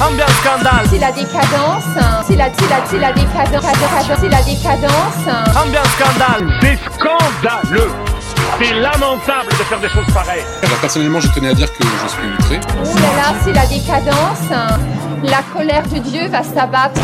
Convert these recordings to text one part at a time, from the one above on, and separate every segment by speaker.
Speaker 1: Ambiance scandale.
Speaker 2: C'est la décadence. C'est la, c'est la, c'est la décadence. C'est la décadence.
Speaker 1: Ambiance scandale.
Speaker 3: C'est scandaleux C'est lamentable de faire des choses pareilles
Speaker 4: Alors personnellement, je tenais à dire que je suis outré.
Speaker 2: Oh là là, c'est la décadence. La colère de Dieu va s'abattre.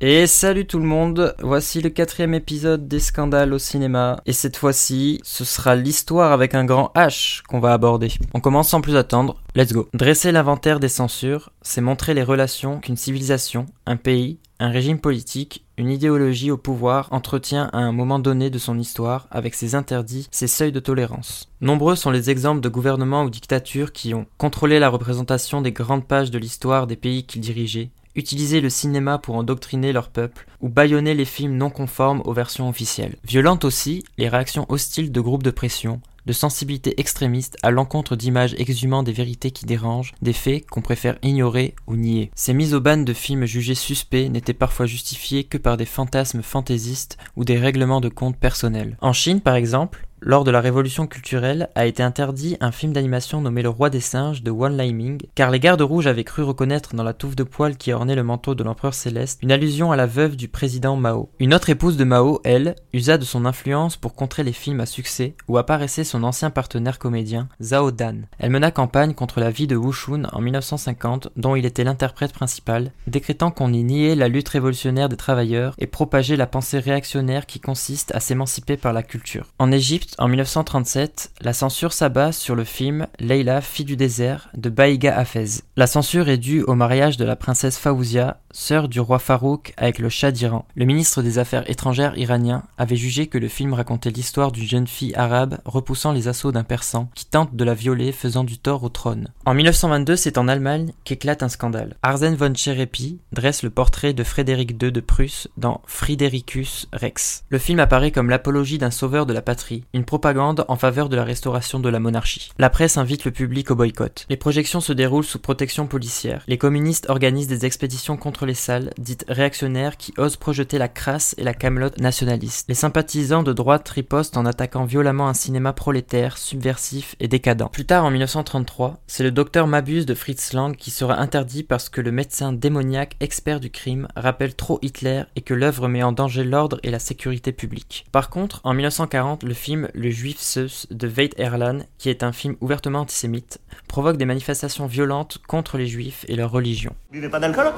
Speaker 5: Et salut tout le monde, voici le quatrième épisode des scandales au cinéma. Et cette fois-ci, ce sera l'histoire avec un grand H qu'on va aborder. On commence sans plus attendre, let's go. Dresser l'inventaire des censures, c'est montrer les relations qu'une civilisation, un pays, un régime politique, une idéologie au pouvoir entretient à un moment donné de son histoire avec ses interdits, ses seuils de tolérance. Nombreux sont les exemples de gouvernements ou dictatures qui ont contrôlé la représentation des grandes pages de l'histoire des pays qu'ils dirigeaient, utilisé le cinéma pour endoctriner leur peuple ou bâillonner les films non conformes aux versions officielles. Violentes aussi les réactions hostiles de groupes de pression, de sensibilités extrémistes à l'encontre d'images exhumant des vérités qui dérangent, des faits qu'on préfère ignorer ou nier. Ces mises au ban de films jugés suspects n'étaient parfois justifiées que par des fantasmes fantaisistes ou des règlements de compte personnels. En Chine, par exemple, lors de la révolution culturelle, a été interdit un film d'animation nommé Le Roi des Singes de Wan Laiming, car les gardes rouges avaient cru reconnaître dans la touffe de poils qui ornait le manteau de l'empereur céleste une allusion à la veuve du président Mao. Une autre épouse de Mao, elle, usa de son influence pour contrer les films à succès où apparaissait son ancien partenaire comédien, Zhao Dan. Elle mena campagne contre la vie de Wu Shun en 1950, dont il était l'interprète principal, décrétant qu'on y niait la lutte révolutionnaire des travailleurs et propageait la pensée réactionnaire qui consiste à s'émanciper par la culture. En Égypte, en 1937, la censure s'abat sur le film Leila, fille du désert de Baïga Hafez. La censure est due au mariage de la princesse Faouzia, sœur du roi Farouk avec le Shah d'Iran. Le ministre des Affaires étrangères iranien avait jugé que le film racontait l'histoire d'une jeune fille arabe repoussant les assauts d'un persan qui tente de la violer faisant du tort au trône. En 1922, c'est en Allemagne qu'éclate un scandale. Arsen von Cherepi dresse le portrait de Frédéric II de Prusse dans Fridericus Rex. Le film apparaît comme l'apologie d'un sauveur de la patrie, une propagande en faveur de la restauration de la monarchie. La presse invite le public au boycott. Les projections se déroulent sous protection policière. Les communistes organisent des expéditions contre les salles, dites réactionnaires, qui osent projeter la crasse et la camelote nationaliste. Les sympathisants de droite ripostent en attaquant violemment un cinéma prolétaire, subversif et décadent. Plus tard, en 1933, c'est le docteur Mabuse de Fritz Lang qui sera interdit parce que le médecin démoniaque expert du crime rappelle trop Hitler et que l'œuvre met en danger l'ordre et la sécurité publique. Par contre, en 1940, le film Le Juif Zeus de Veit Erlan, qui est un film ouvertement antisémite, provoque des manifestations violentes contre les juifs et leur religion.
Speaker 6: Vous pas d'alcool?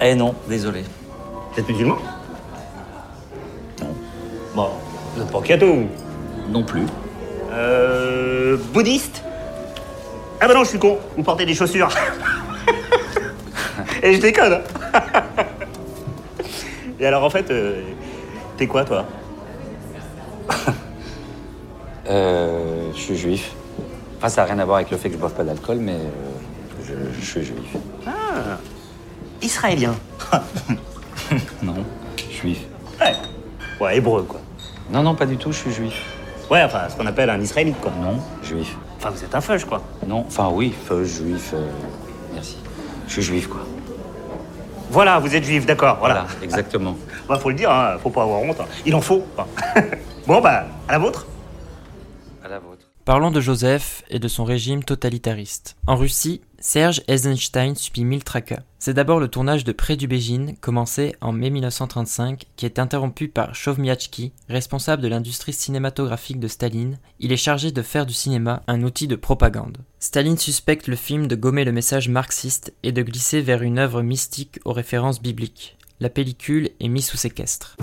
Speaker 7: Eh non, désolé.
Speaker 6: Vous êtes musulman
Speaker 7: Non.
Speaker 6: Bon, vous êtes pas cadeau.
Speaker 7: Non plus.
Speaker 6: Euh. bouddhiste Ah bah non, je suis con, vous portez des chaussures. Et je déconne. Et alors en fait, euh, t'es quoi toi
Speaker 7: Euh, je suis juif. Enfin, ça n'a rien à voir avec le fait que je boive pas d'alcool, mais euh, je, je suis juif.
Speaker 6: Ah, israélien.
Speaker 7: Non, juif.
Speaker 6: Ouais. Ouais, hébreu quoi.
Speaker 7: Non, non, pas du tout, je suis juif.
Speaker 6: Ouais, enfin, ce qu'on appelle un israélite quoi.
Speaker 7: Non, juif.
Speaker 6: Enfin, vous êtes un feuge quoi.
Speaker 7: Non, enfin oui, feu, juif. euh, merci. Je suis juif, quoi.
Speaker 6: Voilà, vous êtes juif, d'accord, voilà.
Speaker 7: Voilà, exactement.
Speaker 6: Bah, faut le dire, hein, faut pas avoir honte. hein. Il en faut. hein. bon, bah, à la vôtre.
Speaker 7: À la vôtre.
Speaker 5: Parlons de Joseph et de son régime totalitariste. En Russie, Serge Eisenstein subit mille tracas. C'est d'abord le tournage de Près du Bégine, commencé en mai 1935, qui est interrompu par Chovmiatchki, responsable de l'industrie cinématographique de Staline. Il est chargé de faire du cinéma un outil de propagande. Staline suspecte le film de gommer le message marxiste et de glisser vers une œuvre mystique aux références bibliques. La pellicule est mise sous séquestre.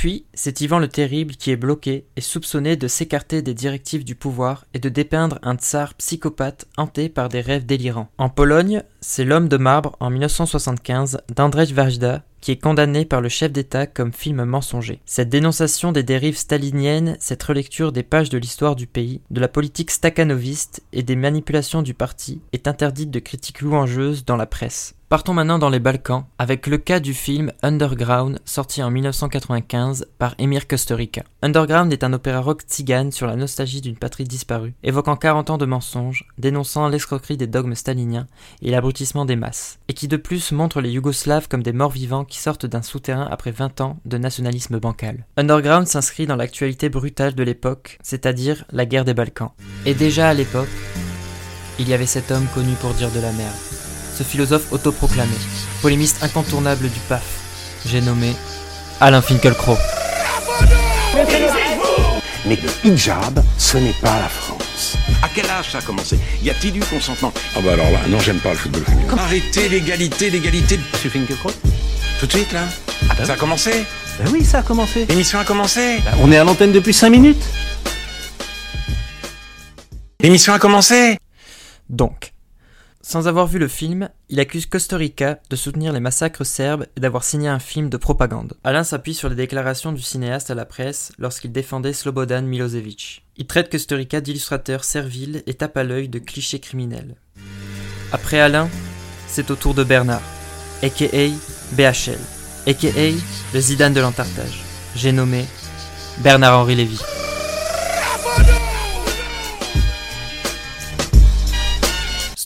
Speaker 5: Puis, c'est Ivan le Terrible qui est bloqué et soupçonné de s'écarter des directives du pouvoir et de dépeindre un tsar psychopathe hanté par des rêves délirants. En Pologne, c'est L'homme de marbre en 1975 d'Andrzej Wajda qui est condamné par le chef d'État comme film mensonger. Cette dénonciation des dérives staliniennes, cette relecture des pages de l'histoire du pays, de la politique stakhanoviste et des manipulations du parti est interdite de critiques louangeuses dans la presse. Partons maintenant dans les Balkans avec le cas du film Underground sorti en 1995 par Emir Kusturica. Underground est un opéra rock tzigane sur la nostalgie d'une patrie disparue, évoquant 40 ans de mensonges, dénonçant l'escroquerie des dogmes staliniens et l'abrutissement des masses, et qui de plus montre les Yougoslaves comme des morts vivants qui sortent d'un souterrain après 20 ans de nationalisme bancal. Underground s'inscrit dans l'actualité brutale de l'époque, c'est-à-dire la guerre des Balkans. Et déjà à l'époque, il y avait cet homme connu pour dire de la merde ce philosophe autoproclamé, polémiste incontournable du PAF. J'ai nommé Alain Finkielkraut.
Speaker 8: Mais le hijab, ce n'est pas la France.
Speaker 9: À quel âge ça a commencé? Y a-t-il eu consentement?
Speaker 4: Ah bah alors là, non, j'aime pas le football féminin.
Speaker 9: Arrêtez l'égalité, l'égalité.
Speaker 8: Monsieur Finkielkraut
Speaker 9: Tout de suite là
Speaker 8: Ah bah
Speaker 9: Ça a commencé?
Speaker 8: Ben oui, ça a commencé.
Speaker 9: L'émission a commencé?
Speaker 8: Ben, on est à l'antenne depuis 5 minutes.
Speaker 9: L'émission a commencé?
Speaker 5: Donc, sans avoir vu le film, il accuse Costa Rica de soutenir les massacres serbes et d'avoir signé un film de propagande. Alain s'appuie sur les déclarations du cinéaste à la presse lorsqu'il défendait Slobodan Milosevic. Il traite Costa Rica d'illustrateur servile et tape à l'œil de clichés criminels. Après Alain, c'est au tour de Bernard, aka BHL, aka le Zidane de l'Antartage. J'ai nommé Bernard-Henri Lévy.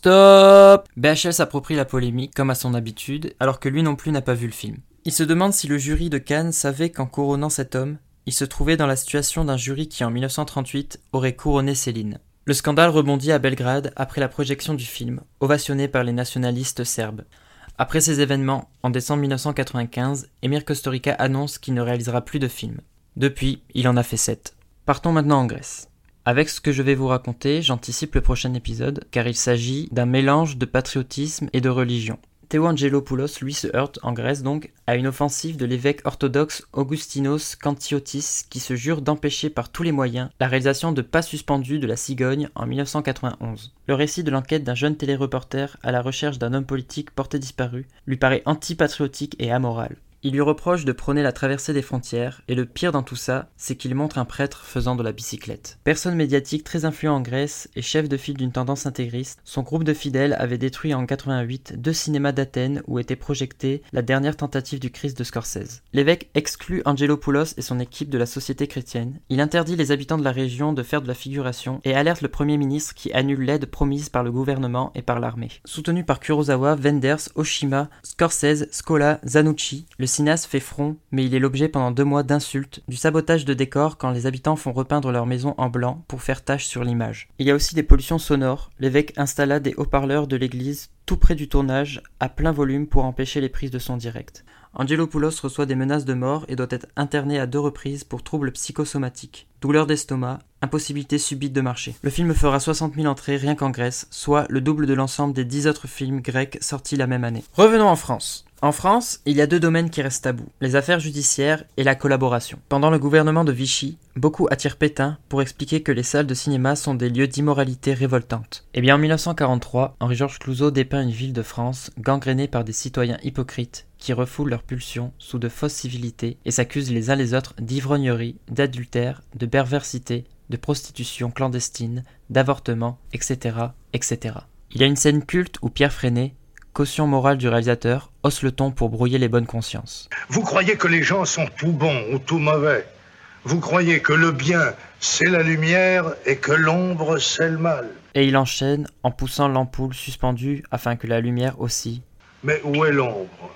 Speaker 5: Stop BHL s'approprie la polémique comme à son habitude, alors que lui non plus n'a pas vu le film. Il se demande si le jury de Cannes savait qu'en couronnant cet homme, il se trouvait dans la situation d'un jury qui en 1938 aurait couronné Céline. Le scandale rebondit à Belgrade après la projection du film, ovationné par les nationalistes serbes. Après ces événements, en décembre 1995, Emir Kusturica annonce qu'il ne réalisera plus de film. Depuis, il en a fait sept. Partons maintenant en Grèce. Avec ce que je vais vous raconter, j'anticipe le prochain épisode, car il s'agit d'un mélange de patriotisme et de religion. Théo Angelopoulos, lui, se heurte, en Grèce donc, à une offensive de l'évêque orthodoxe Augustinos Kantiotis, qui se jure d'empêcher par tous les moyens la réalisation de pas suspendus de la cigogne en 1991. Le récit de l'enquête d'un jeune téléreporter à la recherche d'un homme politique porté disparu lui paraît antipatriotique et amoral. Il lui reproche de prôner la traversée des frontières, et le pire dans tout ça, c'est qu'il montre un prêtre faisant de la bicyclette. Personne médiatique très influent en Grèce et chef de file d'une tendance intégriste, son groupe de fidèles avait détruit en 88 deux cinémas d'Athènes où était projetée la dernière tentative du Christ de Scorsese. L'évêque exclut Angelopoulos et son équipe de la société chrétienne, il interdit les habitants de la région de faire de la figuration et alerte le premier ministre qui annule l'aide promise par le gouvernement et par l'armée. Soutenu par Kurosawa, Wenders, Oshima, Scorsese, Scola, Zanucci, le cinéaste fait front, mais il est l'objet pendant deux mois d'insultes, du sabotage de décors quand les habitants font repeindre leur maison en blanc pour faire tache sur l'image. Il y a aussi des pollutions sonores. L'évêque installa des haut-parleurs de l'église tout près du tournage, à plein volume pour empêcher les prises de son direct. Angelopoulos reçoit des menaces de mort et doit être interné à deux reprises pour troubles psychosomatiques, douleurs d'estomac, impossibilité subite de marcher. Le film fera 60 000 entrées rien qu'en Grèce, soit le double de l'ensemble des 10 autres films grecs sortis la même année. Revenons en France. En France, il y a deux domaines qui restent tabous, les affaires judiciaires et la collaboration. Pendant le gouvernement de Vichy, beaucoup attirent Pétain pour expliquer que les salles de cinéma sont des lieux d'immoralité révoltante. Eh bien en 1943, Henri-Georges Clouzot dépeint une ville de France gangrénée par des citoyens hypocrites qui refoulent leurs pulsions sous de fausses civilités et s'accusent les uns les autres d'ivrognerie, d'adultère, de perversité, de prostitution clandestine, d'avortement, etc., etc. Il y a une scène culte où Pierre Freinet, caution morale du réalisateur, hausse le ton pour brouiller les bonnes consciences.
Speaker 10: Vous croyez que les gens sont tout bons ou tout mauvais. Vous croyez que le bien, c'est la lumière et que l'ombre, c'est le mal.
Speaker 5: Et il enchaîne en poussant l'ampoule suspendue afin que la lumière aussi.
Speaker 10: Mais où est l'ombre?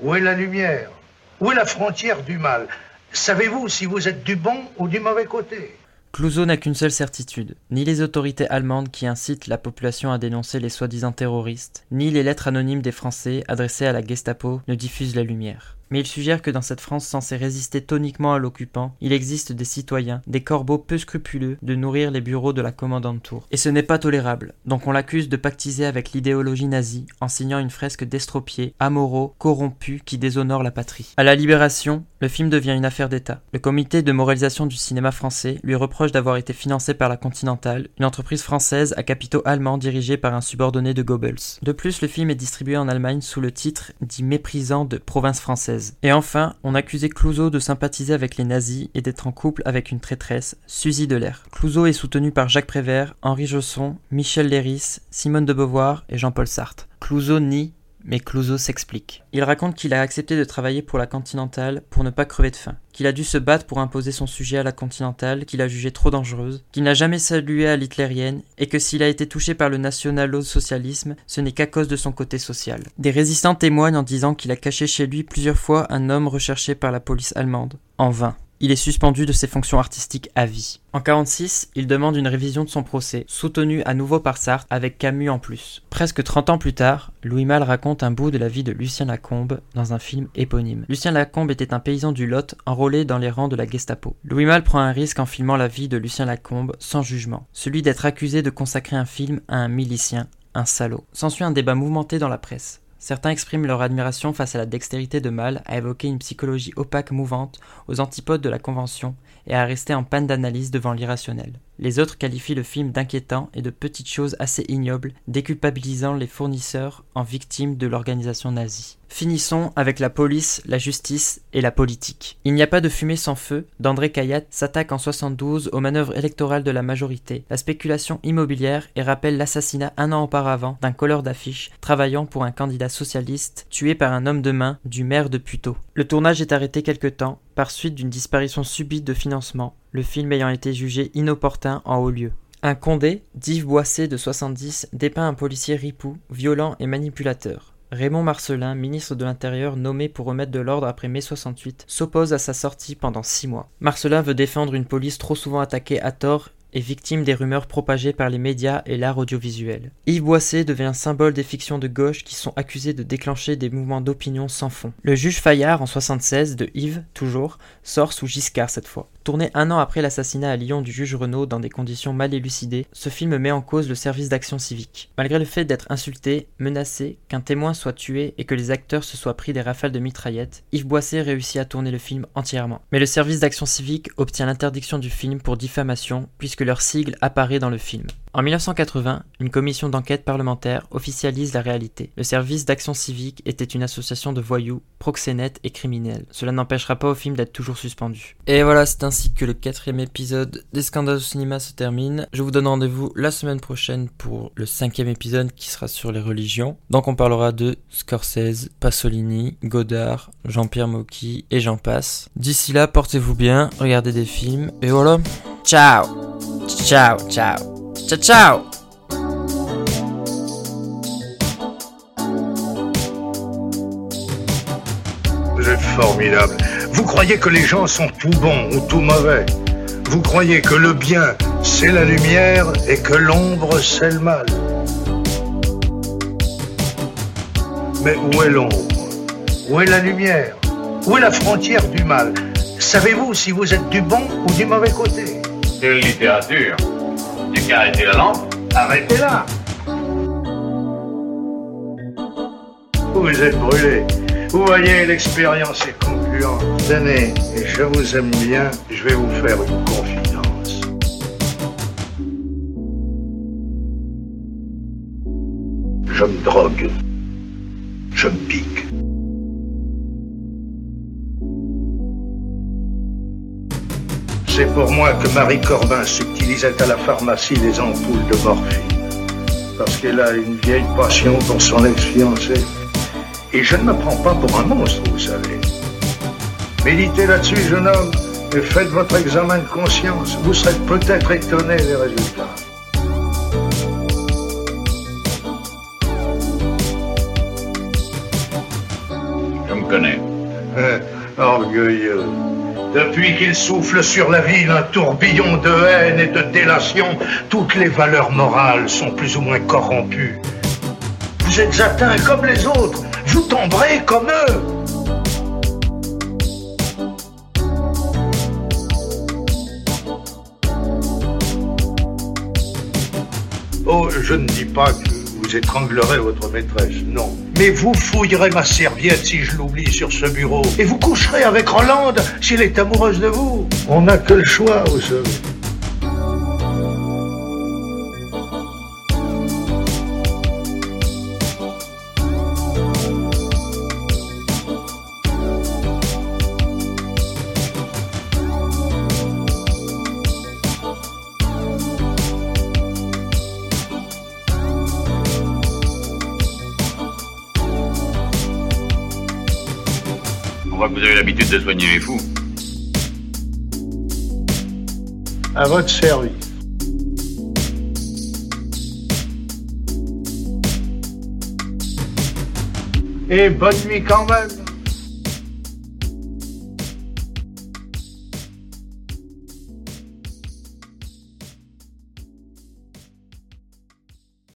Speaker 10: Où est la lumière? Où est la frontière du mal? Savez-vous si vous êtes du bon ou du mauvais côté?
Speaker 5: Clouseau n'a qu'une seule certitude, ni les autorités allemandes qui incitent la population à dénoncer les soi-disant terroristes, ni les lettres anonymes des Français adressées à la Gestapo ne diffusent la lumière. Mais il suggère que dans cette France censée résister toniquement à l'occupant, il existe des citoyens, des corbeaux peu scrupuleux de nourrir les bureaux de la commandante Tour. Et ce n'est pas tolérable, donc on l'accuse de pactiser avec l'idéologie nazie en signant une fresque d'estropiés, amoraux, corrompus qui déshonorent la patrie. À la Libération, le film devient une affaire d'État. Le comité de moralisation du cinéma français lui reproche d'avoir été financé par la Continental, une entreprise française à capitaux allemands dirigée par un subordonné de Goebbels. De plus, le film est distribué en Allemagne sous le titre dit méprisant de province française. Et enfin, on accusait Clouseau de sympathiser avec les nazis et d'être en couple avec une traîtresse, Suzy Delair. Clouseau est soutenu par Jacques Prévert, Henri Josson, Michel Léris, Simone de Beauvoir et Jean-Paul Sartre. Clouseau nie, mais Clouseau s'explique. Il raconte qu'il a accepté de travailler pour la Continentale pour ne pas crever de faim, qu'il a dû se battre pour imposer son sujet à la Continentale, qu'il a jugé trop dangereuse, qu'il n'a jamais salué à l'hitlérienne, et que s'il a été touché par le nationalo-socialisme, ce n'est qu'à cause de son côté social. Des résistants témoignent en disant qu'il a caché chez lui plusieurs fois un homme recherché par la police allemande. En vain. Il est suspendu de ses fonctions artistiques à vie. En 46, il demande une révision de son procès, soutenu à nouveau par Sartre avec Camus en plus. Presque 30 ans plus tard, Louis Malle raconte un bout de la vie de Lucien Lacombe dans un film éponyme. Lucien Lacombe était un paysan du Lot enrôlé dans les rangs de la Gestapo. Louis Malle prend un risque en filmant la vie de Lucien Lacombe sans jugement, celui d'être accusé de consacrer un film à un milicien, un salaud. S'ensuit un débat mouvementé dans la presse. Certains expriment leur admiration face à la dextérité de Mal à évoquer une psychologie opaque mouvante aux antipodes de la convention et à rester en panne d'analyse devant l'irrationnel. Les autres qualifient le film d'inquiétant et de petites choses assez ignobles, déculpabilisant les fournisseurs en victimes de l'organisation nazie. Finissons avec la police, la justice et la politique. Il n'y a pas de fumée sans feu d'André Caillat s'attaque en 72 aux manœuvres électorales de la majorité, la spéculation immobilière et rappelle l'assassinat un an auparavant d'un colleur d'affiches travaillant pour un candidat socialiste tué par un homme de main du maire de Puteaux. Le tournage est arrêté quelque temps par suite d'une disparition subite de financement, le film ayant été jugé inopportun en haut lieu. Un Condé, d'Yves Boissé de 70, dépeint un policier ripou, violent et manipulateur. Raymond Marcelin, ministre de l'Intérieur nommé pour remettre de l'ordre après mai 68, s'oppose à sa sortie pendant six mois. Marcelin veut défendre une police trop souvent attaquée à tort victime des rumeurs propagées par les médias et l'art audiovisuel. Yves Boisset devient symbole des fictions de gauche qui sont accusées de déclencher des mouvements d'opinion sans fond. Le juge Fayard en 76 de Yves, toujours, sort sous Giscard cette fois. Tourné un an après l'assassinat à Lyon du juge Renaud dans des conditions mal élucidées, ce film met en cause le service d'action civique. Malgré le fait d'être insulté, menacé, qu'un témoin soit tué et que les acteurs se soient pris des rafales de mitraillettes, Yves Boisset réussit à tourner le film entièrement. Mais le service d'action civique obtient l'interdiction du film pour diffamation puisque leur sigle apparaît dans le film. En 1980, une commission d'enquête parlementaire officialise la réalité. Le service d'action civique était une association de voyous, proxénètes et criminels. Cela n'empêchera pas au film d'être toujours suspendu. Et voilà, c'est ainsi que le quatrième épisode des Scandales au cinéma se termine. Je vous donne rendez-vous la semaine prochaine pour le cinquième épisode qui sera sur les religions. Donc on parlera de Scorsese, Pasolini, Godard, Jean-Pierre Mocky et j'en passe. D'ici là, portez-vous bien, regardez des films et voilà. Ciao Ciao, ciao Ciao ciao
Speaker 10: Vous êtes formidable. Vous croyez que les gens sont tout bons ou tout mauvais? Vous croyez que le bien, c'est la lumière et que l'ombre, c'est le mal? Mais où est l'ombre? Où est la lumière? Où est la frontière du mal? Savez-vous si vous êtes du bon ou du mauvais côté?
Speaker 3: Quelle littérature Tu qu'à arrêter la lampe
Speaker 10: Arrêtez-la Vous êtes brûlé. Vous voyez, l'expérience est concluante. Tenez, je vous aime bien, je vais vous faire une confidence. Je me drogue. Je me pique. C'est pour moi que Marie Corbin subtilisait à la pharmacie les ampoules de morphine. Parce qu'elle a une vieille passion pour son ex-fiancé. Et je ne me prends pas pour un monstre, vous savez. Méditez là-dessus, jeune homme, et faites votre examen de conscience. Vous serez peut-être étonné des résultats.
Speaker 3: Je me connais.
Speaker 10: Hein, orgueilleux. Depuis qu'il souffle sur la ville un tourbillon de haine et de délation, toutes les valeurs morales sont plus ou moins corrompues. Vous êtes atteints comme les autres, vous tomberez comme eux. Oh, je ne dis pas que vous étranglerez votre maîtresse, non. Mais vous fouillerez ma serviette si je l'oublie sur ce bureau. Et vous coucherez avec Hollande s'il est amoureuse de vous. On n'a que le choix, vous savez.
Speaker 3: Crois que vous avez l'habitude de soigner les fous.
Speaker 10: À votre service. Et bonne nuit quand même.